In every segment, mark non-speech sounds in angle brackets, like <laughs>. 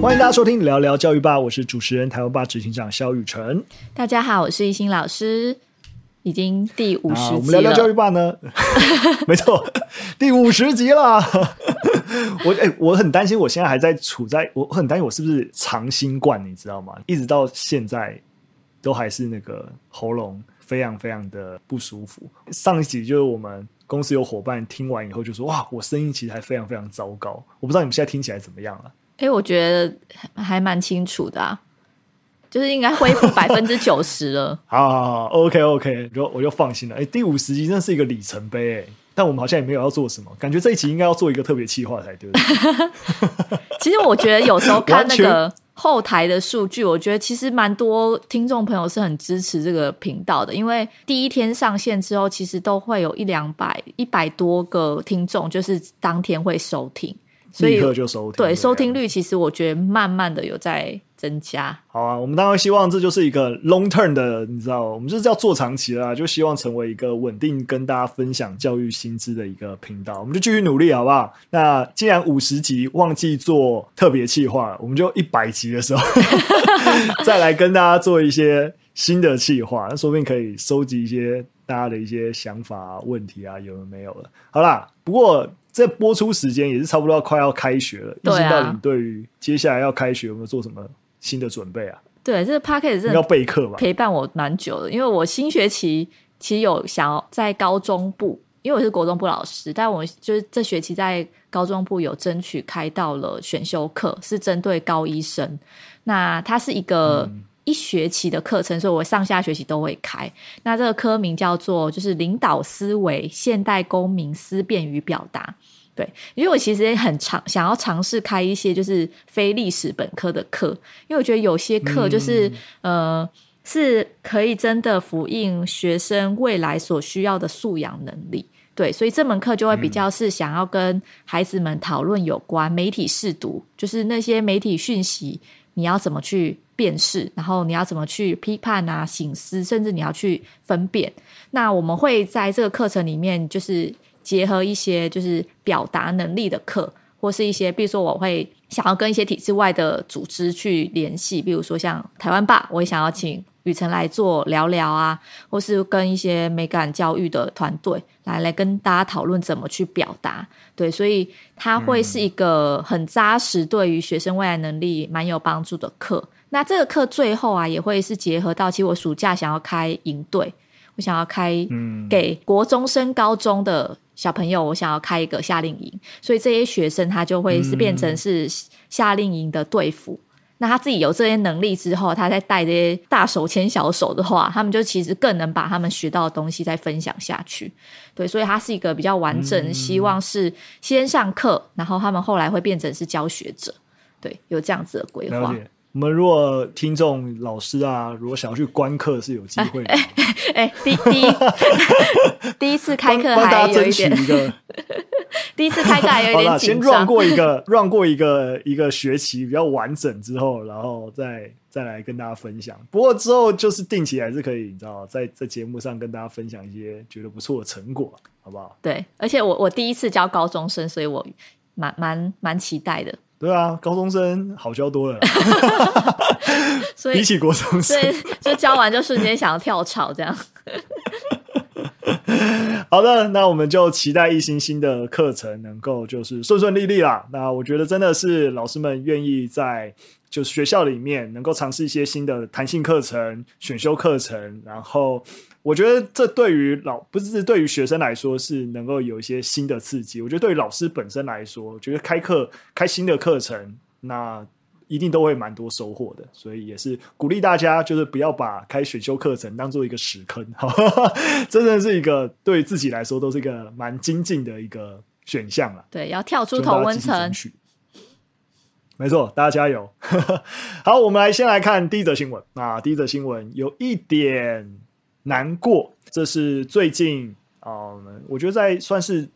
欢迎大家收听聊聊教育吧，我是主持人台湾吧执行长肖雨辰。大家好，我是一心老师，已经第五十集了。我们聊聊教育吧呢？<laughs> 没错，第五十集了。<laughs> 我哎、欸，我很担心，我现在还在处在，我很担心我是不是长新冠，你知道吗？一直到现在都还是那个喉咙非常非常的不舒服。上一集就是我们公司有伙伴听完以后就说：“哇，我声音其实还非常非常糟糕。”我不知道你们现在听起来怎么样了？哎、欸，我觉得还蛮清楚的啊，就是应该恢复百分之九十了。<laughs> 好好好，OK OK，就我就放心了。哎、欸，第五十集真的是一个里程碑哎。但我们好像也没有要做什么，感觉这一集应该要做一个特别企划才对。<laughs> 其实我觉得有时候看那个后台的数据，我觉得其实蛮多听众朋友是很支持这个频道的，因为第一天上线之后，其实都会有一两百、一百多个听众，就是当天会收听。所以立刻就收听，对，收听率其实我觉得慢慢的有在增加。好啊，我们当然希望这就是一个 long term 的，你知道，我们就是要做长期啦，就希望成为一个稳定跟大家分享教育新知的一个频道。我们就继续努力，好不好？那既然五十集忘记做特别企划，我们就一百集的时候 <laughs> 再来跟大家做一些新的企划，那说不定可以收集一些大家的一些想法啊、问题啊，有没有了？好啦，不过。这播出时间也是差不多要快要开学了，一心到底对于接下来要开学有没有做什么新的准备啊？对，这个的要备课吧，陪伴我蛮久的。因为我新学期其实有想要在高中部，因为我是国中部老师，但我就是这学期在高中部有争取开到了选修课，是针对高一生。那它是一个一学期的课程，嗯、所以我上下学期都会开。那这个科名叫做就是领导思维、现代公民思辨与表达。对，因为我其实也很尝想要尝试开一些就是非历史本科的课，因为我觉得有些课就是、嗯、呃是可以真的呼应学生未来所需要的素养能力。对，所以这门课就会比较是想要跟孩子们讨论有关媒体试读，就是那些媒体讯息你要怎么去辨识，然后你要怎么去批判啊、醒思，甚至你要去分辨。那我们会在这个课程里面就是。结合一些就是表达能力的课，或是一些，比如说我会想要跟一些体制外的组织去联系，比如说像台湾吧，我也想要请宇辰来做聊聊啊，或是跟一些美感教育的团队来来跟大家讨论怎么去表达。对，所以它会是一个很扎实，对于学生未来能力蛮有帮助的课。那这个课最后啊，也会是结合到，其实我暑假想要开营队，我想要开给国中升高中的。小朋友，我想要开一个夏令营，所以这些学生他就会是变成是夏令营的队服。嗯、那他自己有这些能力之后，他再带这些大手牵小手的话，他们就其实更能把他们学到的东西再分享下去。对，所以他是一个比较完整，嗯、希望是先上课，然后他们后来会变成是教学者。对，有这样子的规划。我们如果听众老师啊，如果想要去观课是有机会的。<laughs> 哎，哎，哎，第第一 <laughs> <laughs> 第一次开课还有一点，一个第一次开课还有一点紧张。先 run 过一个 run 过一个一个学期比较完整之后，然后再再来跟大家分享。不过之后就是定期还是可以，你知道，在在节目上跟大家分享一些觉得不错的成果，好不好？对，而且我我第一次教高中生，所以我蛮蛮蛮期待的。对啊，高中生好教多了，<laughs> 所以比起国中生，对，就教完就瞬间想要跳槽这样。<laughs> 好的，那我们就期待一心新的课程能够就是顺顺利利啦。那我觉得真的是老师们愿意在就是学校里面能够尝试一些新的弹性课程、选修课程，然后。我觉得这对于老不是对于学生来说是能够有一些新的刺激。我觉得对于老师本身来说，我觉得开课开新的课程，那一定都会蛮多收获的。所以也是鼓励大家，就是不要把开选修课程当做一个屎坑，哈哈，真的是一个对自己来说都是一个蛮精进的一个选项了。对，要跳出同温层。没错，大家加油。<laughs> 好，我们来先来看第一则新闻。那第一则新闻有一点难过，这是最近啊、嗯，我觉得在算是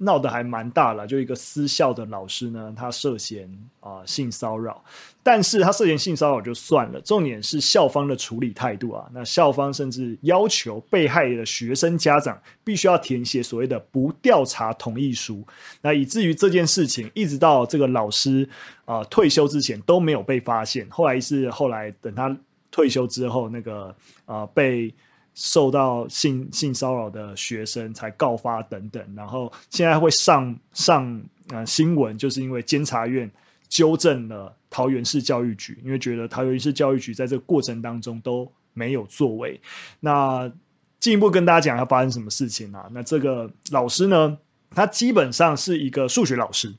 闹得还蛮大了，就一个私校的老师呢，他涉嫌啊、性骚扰，但是他涉嫌性骚扰就算了，重点是校方的处理态度啊。那校方甚至要求被害的学生家长必须要填写所谓的不调查同意书，那以至于这件事情一直到这个老师啊、退休之前都没有被发现。后来是后来等他退休之后，那个啊、被。受到性性骚扰的学生才告发等等，然后现在会上上呃新闻，就是因为监察院纠正了桃园市教育局，因为觉得桃园市教育局在这个过程当中都没有作为。那进一步跟大家讲要发生什么事情啊？那这个老师呢，他基本上是一个数学老师，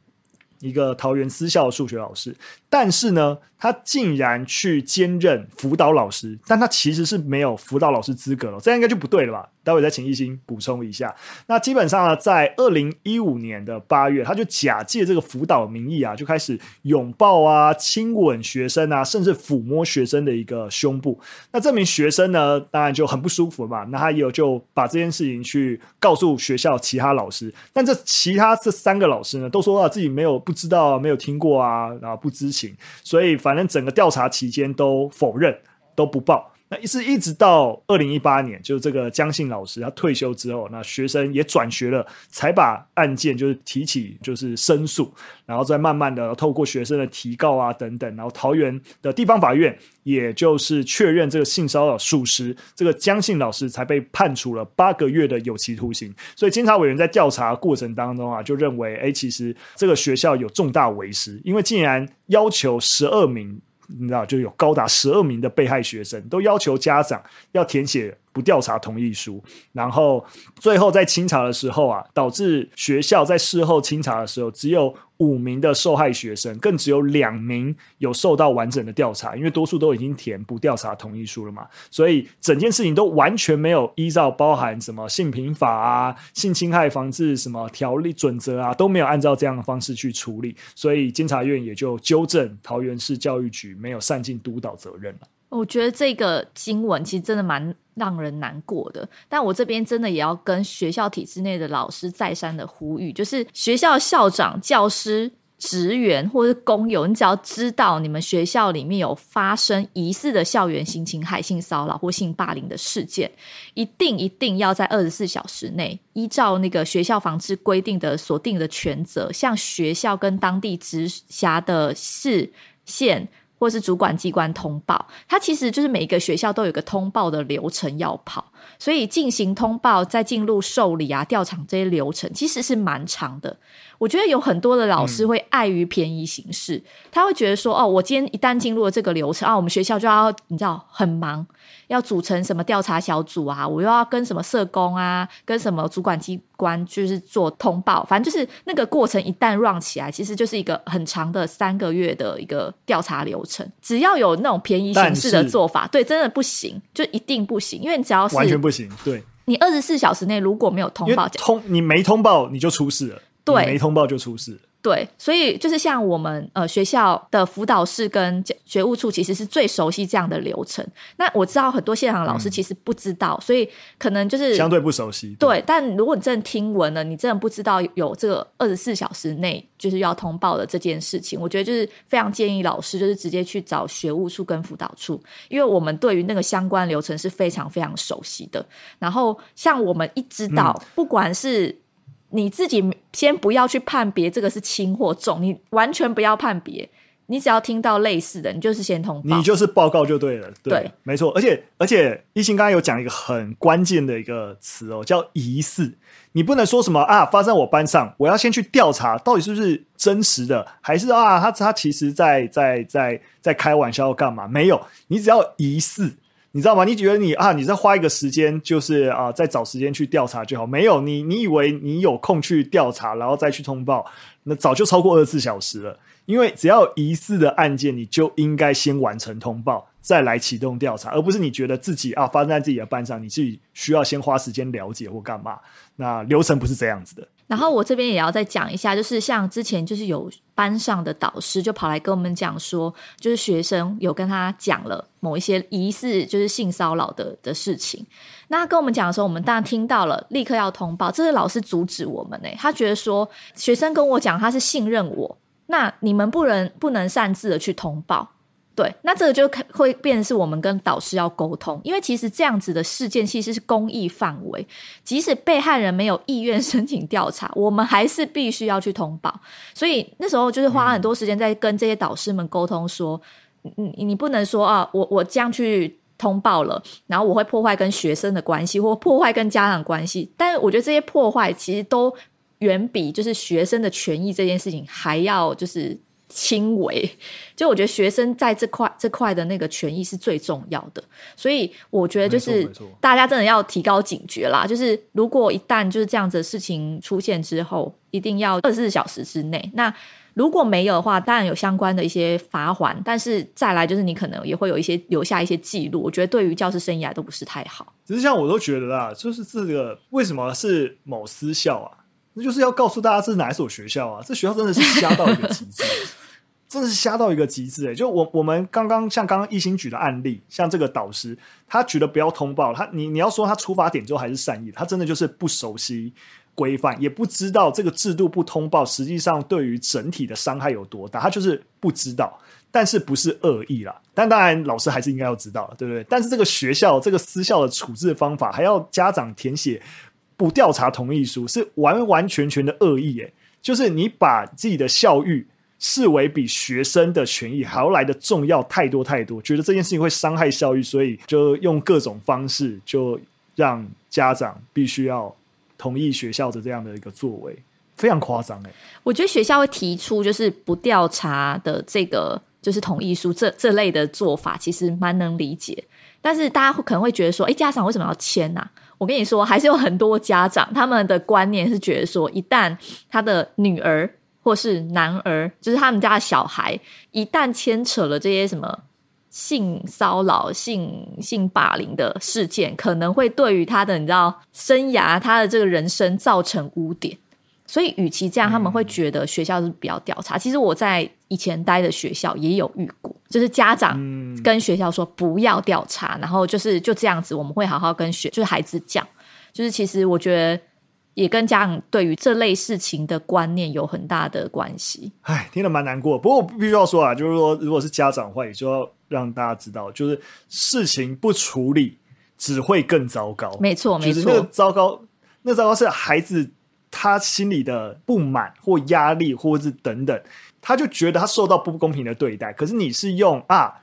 一个桃园私校的数学老师，但是呢，他竟然去兼任辅导老师，但他其实是没有辅导老师资格了，这样应该就不对了吧？待会再请亦欣补充一下。那基本上呢，在二零一五年的八月，他就假借这个辅导名义啊，就开始拥抱啊、亲吻学生啊，甚至抚摸学生的一个胸部。那这名学生呢，当然就很不舒服嘛。那他也有就把这件事情去告诉学校其他老师，但这其他这三个老师呢，都说啊自己没有不知道、没有听过啊，然后不知情，所以反反正整个调查期间都否认，都不报。那一是一直到二零一八年，就是这个江姓老师他退休之后，那学生也转学了，才把案件就是提起，就是申诉，然后再慢慢的透过学生的提告啊等等，然后桃园的地方法院也就是确认这个性骚扰属实，这个江姓老师才被判处了八个月的有期徒刑。所以监察委员在调查过程当中啊，就认为，哎，其实这个学校有重大违失，因为竟然要求十二名。你知道，就有高达十二名的被害学生都要求家长要填写不调查同意书，然后最后在清查的时候啊，导致学校在事后清查的时候只有五名的受害学生，更只有两名有受到完整的调查，因为多数都已经填不调查同意书了嘛，所以整件事情都完全没有依照包含什么性平法啊、性侵害防治什么条例准则啊，都没有按照这样的方式去处理，所以监察院也就纠正桃园市教育局没有善尽督导责任了。我觉得这个新闻其实真的蛮让人难过的，但我这边真的也要跟学校体制内的老师再三的呼吁，就是学校校长、教师、职员或是工友，你只要知道你们学校里面有发生疑似的校园性侵害、性骚扰或性霸凌的事件，一定一定要在二十四小时内，依照那个学校防治规定的所定的权责，向学校跟当地直辖的市县。或是主管机关通报，它其实就是每一个学校都有个通报的流程要跑，所以进行通报、再进入受理啊、调查这些流程，其实是蛮长的。我觉得有很多的老师会碍于便宜行事，嗯、他会觉得说：“哦，我今天一旦进入了这个流程啊，我们学校就要你知道很忙。”要组成什么调查小组啊？我又要跟什么社工啊，跟什么主管机关，就是做通报。反正就是那个过程一旦 run 起来，其实就是一个很长的三个月的一个调查流程。只要有那种便宜形式的做法，对，真的不行，就一定不行。因为你只要是完全不行，对，你二十四小时内如果没有通报，通你没通报你就出事了，对，没通报就出事。对，所以就是像我们呃学校的辅导室跟学务处，其实是最熟悉这样的流程。那我知道很多现场老师其实不知道，嗯、所以可能就是相对不熟悉。对，对，但如果你真的听闻了，你真的不知道有这个二十四小时内就是要通报的这件事情，我觉得就是非常建议老师就是直接去找学务处跟辅导处，因为我们对于那个相关流程是非常非常熟悉的。然后像我们一知道，嗯、不管是你自己先不要去判别这个是轻或重，你完全不要判别，你只要听到类似的，你就是先通报，你就是报告就对了。对，对没错。而且而且，亦欣刚刚有讲一个很关键的一个词哦，叫疑似。你不能说什么啊，发生在我班上，我要先去调查到底是不是真实的，还是啊，他他其实在在在在开玩笑干嘛？没有，你只要疑似。你知道吗？你觉得你啊，你再花一个时间，就是啊，再找时间去调查就好。没有你，你以为你有空去调查，然后再去通报，那早就超过二十四小时了。因为只要疑似的案件，你就应该先完成通报，再来启动调查，而不是你觉得自己啊发生在自己的班上，你自己需要先花时间了解或干嘛。那流程不是这样子的。然后我这边也要再讲一下，就是像之前就是有班上的导师就跑来跟我们讲说，就是学生有跟他讲了某一些疑似就是性骚扰的的事情。那跟我们讲的时候，我们当然听到了，立刻要通报。这是老师阻止我们呢，他觉得说学生跟我讲他是信任我，那你们不能不能擅自的去通报。对，那这个就会变成是我们跟导师要沟通，因为其实这样子的事件其实是公益范围，即使被害人没有意愿申请调查，<laughs> 我们还是必须要去通报。所以那时候就是花很多时间在跟这些导师们沟通，说，你你不能说啊，我我这样去通报了，然后我会破坏跟学生的关系，或破坏跟家长关系。但是我觉得这些破坏其实都远比就是学生的权益这件事情还要就是。轻微，就我觉得学生在这块这块的那个权益是最重要的，所以我觉得就是大家真的要提高警觉啦。就是如果一旦就是这样子的事情出现之后，一定要二十四小时之内。那如果没有的话，当然有相关的一些罚款，但是再来就是你可能也会有一些留下一些记录。我觉得对于教师生涯都不是太好。只是像我都觉得啦，就是这个为什么是某私校啊？那就是要告诉大家这是哪一所学校啊？这学校真的是瞎到一个极致，<laughs> 真的是瞎到一个极致诶，就我我们刚刚像刚刚一心举的案例，像这个导师，他举的不要通报，他你你要说他出发点之后还是善意，他真的就是不熟悉规范，也不知道这个制度不通报，实际上对于整体的伤害有多大，他就是不知道，但是不是恶意啦，但当然老师还是应该要知道，对不对？但是这个学校这个私校的处置方法，还要家长填写。不调查同意书是完完全全的恶意，诶，就是你把自己的校誉视为比学生的权益还要来的重要太多太多，觉得这件事情会伤害校誉，所以就用各种方式就让家长必须要同意学校的这样的一个作为，非常夸张诶，我觉得学校会提出就是不调查的这个就是同意书这这类的做法，其实蛮能理解，但是大家可能会觉得说，诶，家长为什么要签呢？我跟你说，还是有很多家长，他们的观念是觉得说，一旦他的女儿或是男儿，就是他们家的小孩，一旦牵扯了这些什么性骚扰、性性霸凌的事件，可能会对于他的你知道生涯、他的这个人生造成污点。所以，与其这样，他们会觉得学校是比较调查。嗯、其实我在以前待的学校也有遇过，就是家长跟学校说不要调查，嗯、然后就是就这样子，我们会好好跟学就是孩子讲。就是其实我觉得也跟家长对于这类事情的观念有很大的关系。哎，听得蛮难过。不过我必须要说啊，就是说，如果是家长的话，也就要让大家知道，就是事情不处理只会更糟糕。没错，没错，那个糟糕，那糟糕是孩子。他心里的不满或压力，或者是等等，他就觉得他受到不公平的对待。可是你是用啊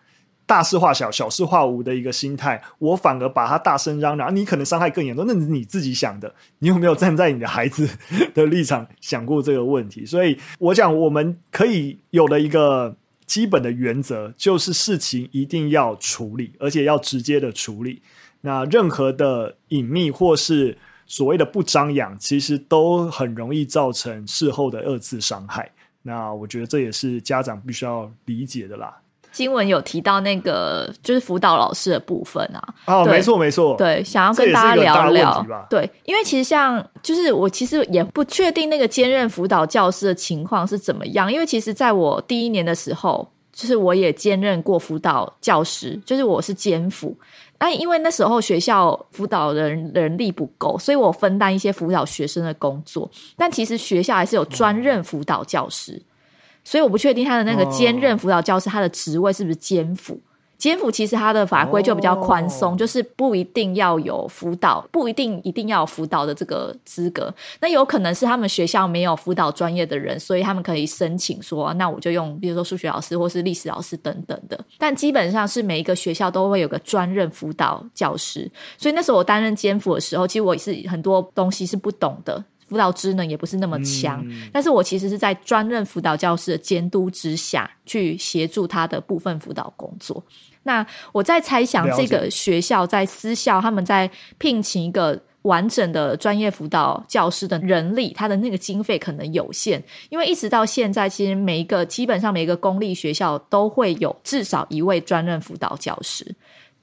大事化小，小事化无的一个心态，我反而把他大声嚷嚷，你可能伤害更严重。那是你自己想的，你有没有站在你的孩子的立场想过这个问题？所以我讲，我们可以有了一个基本的原则，就是事情一定要处理，而且要直接的处理。那任何的隐秘或是。所谓的不张扬，其实都很容易造成事后的二次伤害。那我觉得这也是家长必须要理解的啦。新闻有提到那个就是辅导老师的部分啊。哦，没错没错。对，想要跟大家聊聊。对，因为其实像就是我其实也不确定那个兼任辅导教师的情况是怎么样，因为其实在我第一年的时候，就是我也兼任过辅导教师，就是我是兼辅。那因为那时候学校辅导人人力不够，所以我分担一些辅导学生的工作。但其实学校还是有专任辅导教师，所以我不确定他的那个兼任辅导教师他的职位是不是兼辅。监辅其实它的法规就比较宽松，oh. 就是不一定要有辅导，不一定一定要有辅导的这个资格。那有可能是他们学校没有辅导专业的人，所以他们可以申请说，那我就用，比如说数学老师或是历史老师等等的。但基本上是每一个学校都会有个专任辅导教师。所以那时候我担任监辅的时候，其实我也是很多东西是不懂的。辅导职能也不是那么强，嗯，但是我其实是在专任辅导教师的监督之下去协助他的部分辅导工作。那我在猜想，这个学校在私校，他们在聘请一个完整的专业辅导教师的人力，他的那个经费可能有限，因为一直到现在，其实每一个基本上每一个公立学校都会有至少一位专任辅导教师。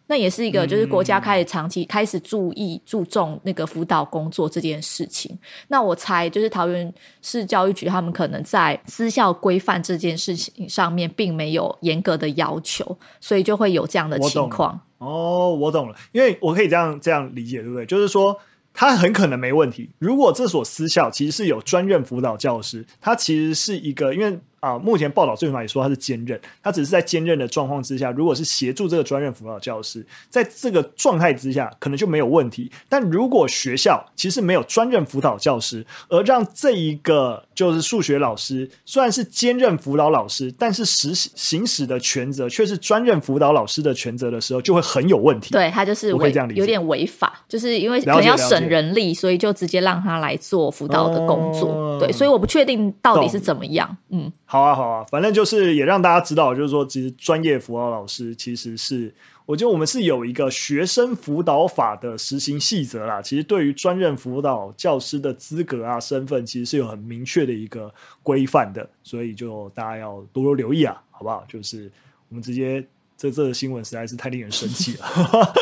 那也是一个，就是国家开始长期开始注意注重那个辅导工作这件事情。那我猜，就是桃园市教育局他们可能在私校规范这件事情上面，并没有严格的要求，所以就会有这样的情况。哦，我懂了，因为我可以这样这样理解，对不对？就是说。他很可能没问题。如果这所私校其实是有专任辅导教师，他其实是一个，因为啊，目前报道最起码也说他是兼任，他只是在兼任的状况之下，如果是协助这个专任辅导教师，在这个状态之下，可能就没有问题。但如果学校其实没有专任辅导教师，而让这一个就是数学老师虽然是兼任辅导老师，但是实行使的权责却是专任辅导老师的权责的时候，就会很有问题。对，他就是会这样有点违法，就是因为可能要省人力，所以就直接让他来做辅导的工作。哦、对，所以我不确定到底是怎么样。嗯。好啊，好啊，反正就是也让大家知道，就是说，其实专业辅导老师其实是，我觉得我们是有一个学生辅导法的实行细则啦。其实对于专任辅导教师的资格啊、身份，其实是有很明确的一个规范的，所以就大家要多多留意啊，好不好？就是我们直接。这这个新闻实在是太令人生气了，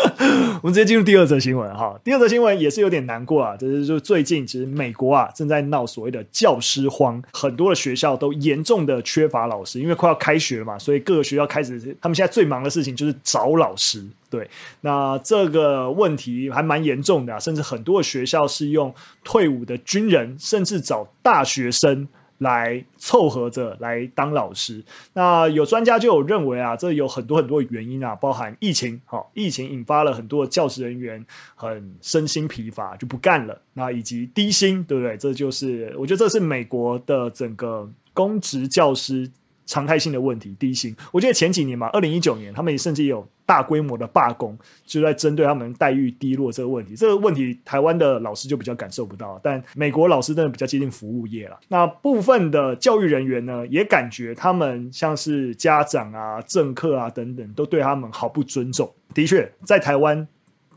<laughs> 我们直接进入第二则新闻哈。第二则新闻也是有点难过啊，就是就最近其实美国啊正在闹所谓的教师荒，很多的学校都严重的缺乏老师，因为快要开学嘛，所以各个学校开始他们现在最忙的事情就是找老师。对，那这个问题还蛮严重的，甚至很多的学校是用退伍的军人，甚至找大学生。来凑合着来当老师，那有专家就有认为啊，这有很多很多原因啊，包含疫情，好，疫情引发了很多教师人员很身心疲乏就不干了，那以及低薪，对不对？这就是我觉得这是美国的整个公职教师。常态性的问题，低薪。我记得前几年嘛，二零一九年，他们也甚至有大规模的罢工，就在针对他们待遇低落这个问题。这个问题，台湾的老师就比较感受不到，但美国老师真的比较接近服务业了。那部分的教育人员呢，也感觉他们像是家长啊、政客啊等等，都对他们毫不尊重。的确，在台湾，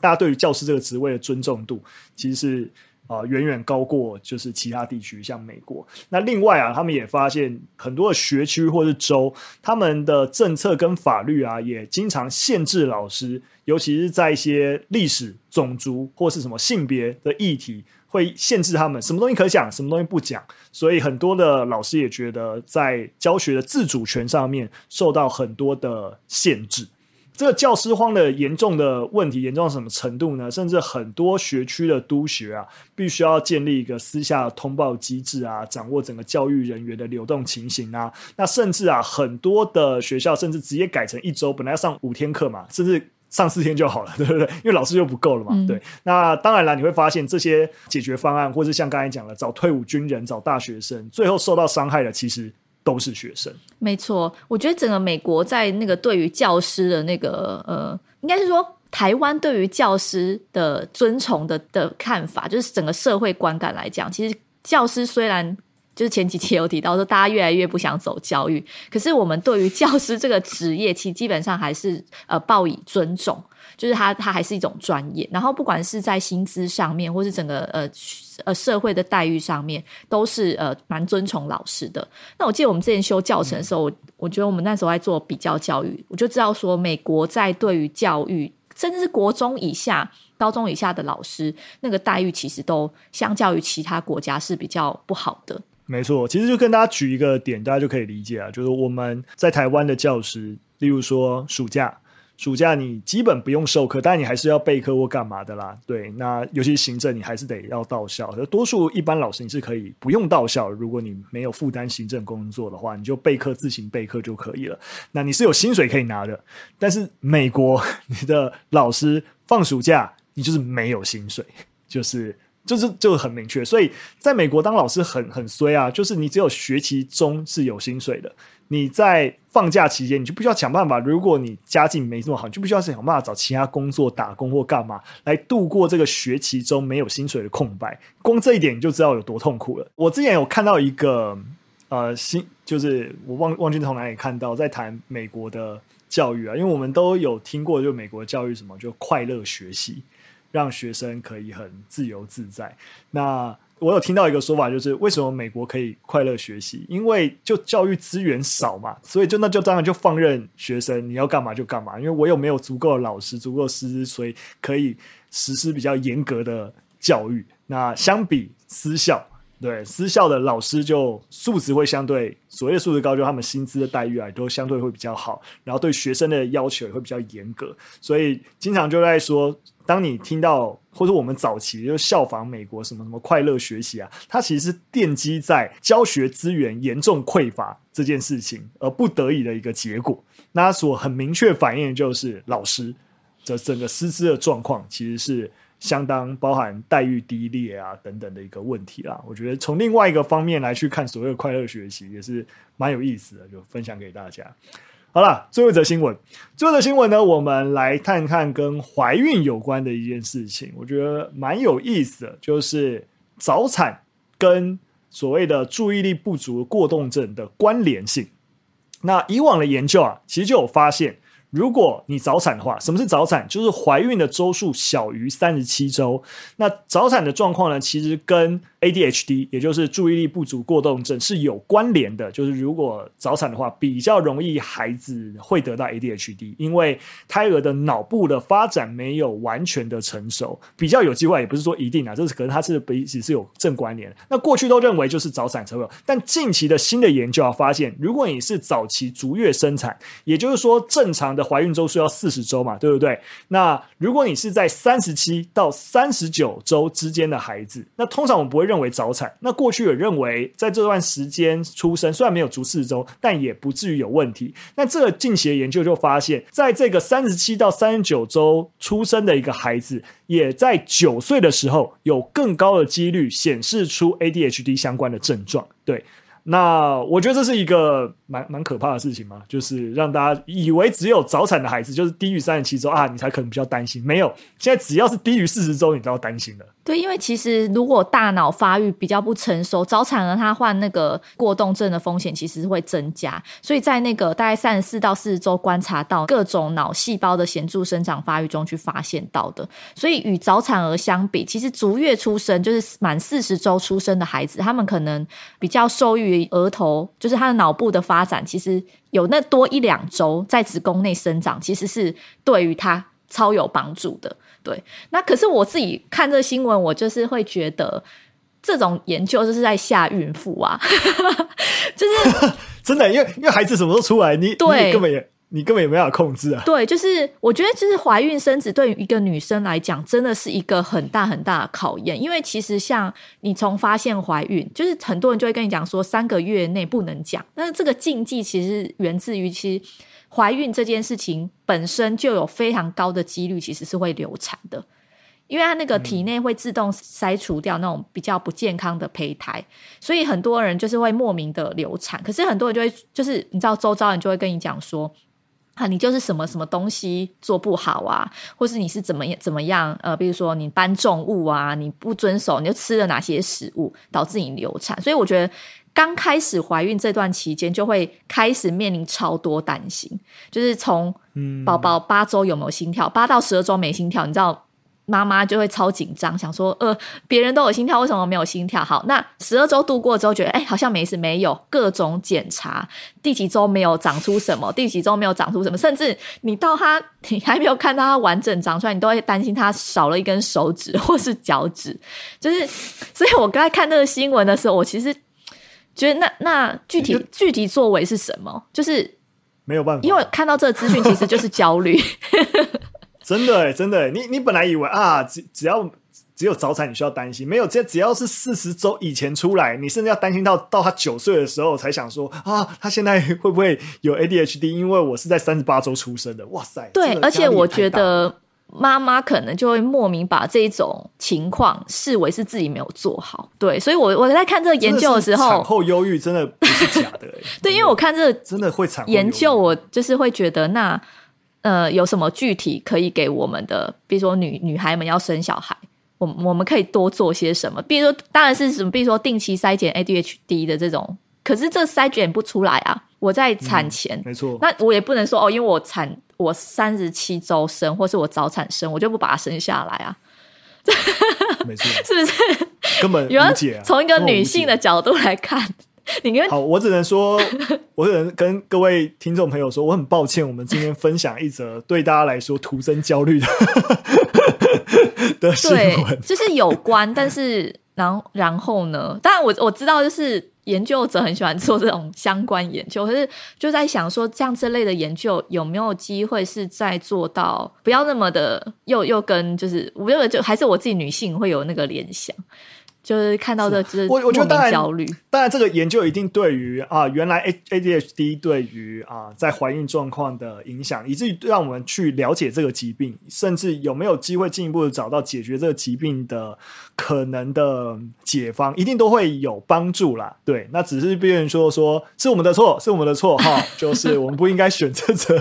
大家对于教师这个职位的尊重度，其实是。啊，远远高过就是其他地区，像美国。那另外啊，他们也发现很多的学区或是州，他们的政策跟法律啊，也经常限制老师，尤其是在一些历史、种族或是什么性别的议题，会限制他们什么东西可讲，什么东西不讲。所以很多的老师也觉得，在教学的自主权上面受到很多的限制。这个教师荒的严重的问题严重到什么程度呢？甚至很多学区的督学啊，必须要建立一个私下通报机制啊，掌握整个教育人员的流动情形啊。那甚至啊，很多的学校甚至直接改成一周，本来要上五天课嘛，甚至上四天就好了，对不对？<laughs> 因为老师就不够了嘛。嗯、对，那当然了，你会发现这些解决方案，或是像刚才讲的，找退伍军人、找大学生，最后受到伤害的其实。都是学生，没错。我觉得整个美国在那个对于教师的那个呃，应该是说台湾对于教师的尊崇的的看法，就是整个社会观感来讲，其实教师虽然就是前几期有提到说大家越来越不想走教育，可是我们对于教师这个职业，其实基本上还是呃报以尊重。就是他，他还是一种专业。然后，不管是在薪资上面，或是整个呃呃社会的待遇上面，都是呃蛮尊崇老师的。那我记得我们之前修教程的时候，我我觉得我们那时候在做比较教育，我就知道说，美国在对于教育，甚至是国中以下、高中以下的老师，那个待遇其实都相较于其他国家是比较不好的。没错，其实就跟大家举一个点，大家就可以理解啊，就是我们在台湾的教师，例如说暑假。暑假你基本不用授课，但你还是要备课或干嘛的啦。对，那尤其是行政，你还是得要到校。多数一般老师你是可以不用到校，如果你没有负担行政工作的话，你就备课自行备课就可以了。那你是有薪水可以拿的，但是美国你的老师放暑假，你就是没有薪水，<laughs> 就是就是就很明确。所以在美国当老师很很衰啊，就是你只有学期中是有薪水的。你在放假期间，你就不需要想办法。如果你家境没这么好，你就不需要想办法找其他工作打工或干嘛来度过这个学期中没有薪水的空白。光这一点你就知道有多痛苦了。我之前有看到一个呃新，就是我忘忘记从哪里看到，在谈美国的教育啊，因为我们都有听过，就美国教育什么就快乐学习。让学生可以很自由自在。那我有听到一个说法，就是为什么美国可以快乐学习？因为就教育资源少嘛，所以就那就当然就放任学生你要干嘛就干嘛。因为我又没有足够的老师、足够的师资，所以可以实施比较严格的教育。那相比私校。对，私校的老师就素质会相对，所谓的素质高，就他们薪资的待遇啊，都相对会比较好，然后对学生的要求也会比较严格，所以经常就在说，当你听到或者我们早期就效仿美国什么什么快乐学习啊，它其实是奠基在教学资源严重匮乏这件事情而不得已的一个结果。那所很明确反映的就是老师的整个师资的状况其实是。相当包含待遇低劣啊等等的一个问题啦，我觉得从另外一个方面来去看所谓的快乐学习也是蛮有意思的，就分享给大家。好了，最后一则新闻，最后一则新闻呢，我们来看看跟怀孕有关的一件事情，我觉得蛮有意思的，就是早产跟所谓的注意力不足过动症的关联性。那以往的研究啊，其实就有发现。如果你早产的话，什么是早产？就是怀孕的周数小于三十七周。那早产的状况呢，其实跟 ADHD，也就是注意力不足过动症是有关联的。就是如果早产的话，比较容易孩子会得到 ADHD，因为胎儿的脑部的发展没有完全的成熟，比较有机会，也不是说一定啊，这是可能它是彼此是有正关联。那过去都认为就是早产才会有，但近期的新的研究啊发现，如果你是早期足月生产，也就是说正常的。怀孕周数要四十周嘛，对不对？那如果你是在三十七到三十九周之间的孩子，那通常我们不会认认为早产。那过去也认为在这段时间出生，虽然没有足四周，但也不至于有问题。那这个近期的研究就发现，在这个三十七到三十九周出生的一个孩子，也在九岁的时候有更高的几率显示出 ADHD 相关的症状。对。那我觉得这是一个蛮蛮可怕的事情嘛，就是让大家以为只有早产的孩子，就是低于三十七周啊，你才可能比较担心。没有，现在只要是低于四十周，你都要担心了。对，因为其实如果大脑发育比较不成熟，早产儿他患那个过动症的风险其实是会增加。所以在那个大概三十四到四十周观察到各种脑细胞的显著生长发育中去发现到的。所以与早产儿相比，其实足月出生就是满四十周出生的孩子，他们可能比较受益于额头，就是他的脑部的发展，其实有那多一两周在子宫内生长，其实是对于他超有帮助的。对，那可是我自己看这个新闻，我就是会觉得这种研究就是在吓孕妇啊，就是真的，因为因为孩子什么时候出来，你对你根本也你根本也没办法控制啊。对，就是我觉得，就是怀孕生子对于一个女生来讲，真的是一个很大很大的考验，因为其实像你从发现怀孕，就是很多人就会跟你讲说三个月内不能讲，但是这个禁忌其实源自于其实。怀孕这件事情本身就有非常高的几率，其实是会流产的，因为它那个体内会自动筛除掉那种比较不健康的胚胎，所以很多人就是会莫名的流产。可是很多人就会，就是你知道，周遭人就会跟你讲说，啊，你就是什么什么东西做不好啊，或是你是怎么样怎么样，呃，比如说你搬重物啊，你不遵守，你就吃了哪些食物导致你流产。所以我觉得。刚开始怀孕这段期间，就会开始面临超多担心，就是从宝宝八周有没有心跳，八到十二周没心跳，你知道妈妈就会超紧张，想说呃，别人都有心跳，为什么没有心跳？好，那十二周度过之后，觉得哎，好像没事，没有各种检查，第几周没有长出什么，第几周没有长出什么，甚至你到他，<laughs> 你还没有看到他完整长出来，你都会担心他少了一根手指 <laughs> 或是脚趾，就是，所以我刚才看那个新闻的时候，我其实。觉得那那具体具体作为是什么？就是没有办法，因为看到这个资讯，其实就是焦虑。真的，真的，你你本来以为啊，只只要只有早产你需要担心，没有，只只要是四十周以前出来，你甚至要担心到到他九岁的时候才想说啊，他现在会不会有 ADHD？因为我是在三十八周出生的，哇塞！对，而且我觉得。妈妈可能就会莫名把这种情况视为是自己没有做好，对，所以我我在看这个研究的时候，产后忧郁真的不是假的，欸，<laughs> 对，因为我看这个真的会产研究，我就是会觉得那呃有什么具体可以给我们的，比如说女女孩们要生小孩，我我们可以多做些什么？比如说当然是什么，比如说定期筛检 ADHD 的这种，可是这筛检不出来啊，我在产前，嗯，没错，那我也不能说哦，因为我产。我三十七周生，或是我早产生，我就不把它生下来啊。没错，<laughs> 是不是？根本无解啊！从一个女性的角度来看，<laughs> 你跟好，我只能说，我只能跟各位听众朋友说，我很抱歉，我们今天分享一则对大家来说徒增焦虑的的新闻，就是有关，但是然后然后呢？当然我我知道，就是研究者很喜欢做这种相关研究，可是就在想说，这样这类的研究有没有机会是在做到不要那么的又又跟就是我觉得就还是我自己女性会有那个联想。就是看到的，就是我我觉得当然焦虑。当然，这个研究一定对于啊，原来 A A D H D 对于啊在怀孕状况的影响，以至于让我们去了解这个疾病，甚至有没有机会进一步的找到解决这个疾病的可能的解方，一定都会有帮助啦。对，那只是别人说说是我们的错，是我们的错哈，就是我们不应该选择这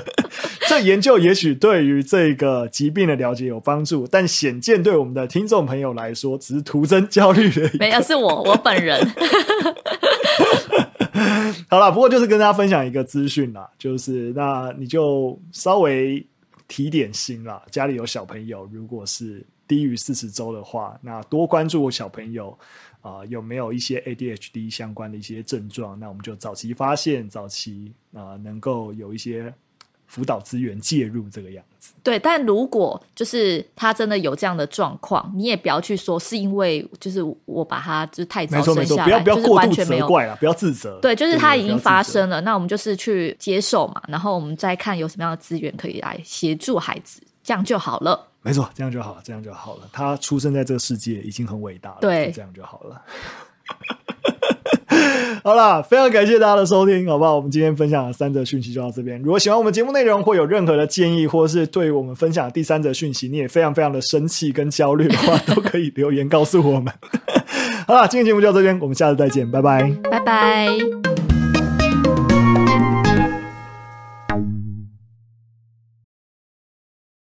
这研究，也许对于这个疾病的了解有帮助，但显见对我们的听众朋友来说，只是徒增焦虑而已。没有，是我我本人。<laughs> 好了，不过就是跟大家分享一个资讯啦，就是那你就稍微提点心啦。家里有小朋友，如果是低于四十周的话，那多关注我小朋友啊、呃、有没有一些 ADHD 相关的一些症状，那我们就早期发现，早期啊、呃、能够有一些。辅导资源介入这个样子，对。但如果就是他真的有这样的状况，你也不要去说是因为就是我把他就是太早生下来，不要不要过度责怪了，不要自责。对，就是他已经发生了，那我们就是去接受嘛，然后我们再看有什么样的资源可以来协助孩子，这样就好了。没错，这样就好了，这样就好了。他出生在这个世界已经很伟大了，对，这样就好了。<laughs> 好啦，非常感谢大家的收听，好不好？我们今天分享的三则讯息就到这边。如果喜欢我们节目内容，或有任何的建议，或是对我们分享的第三则讯息，你也非常非常的生气跟焦虑的话，都可以留言告诉我们。<laughs> 好啦，今天节目就到这边，我们下次再见，拜拜，拜拜。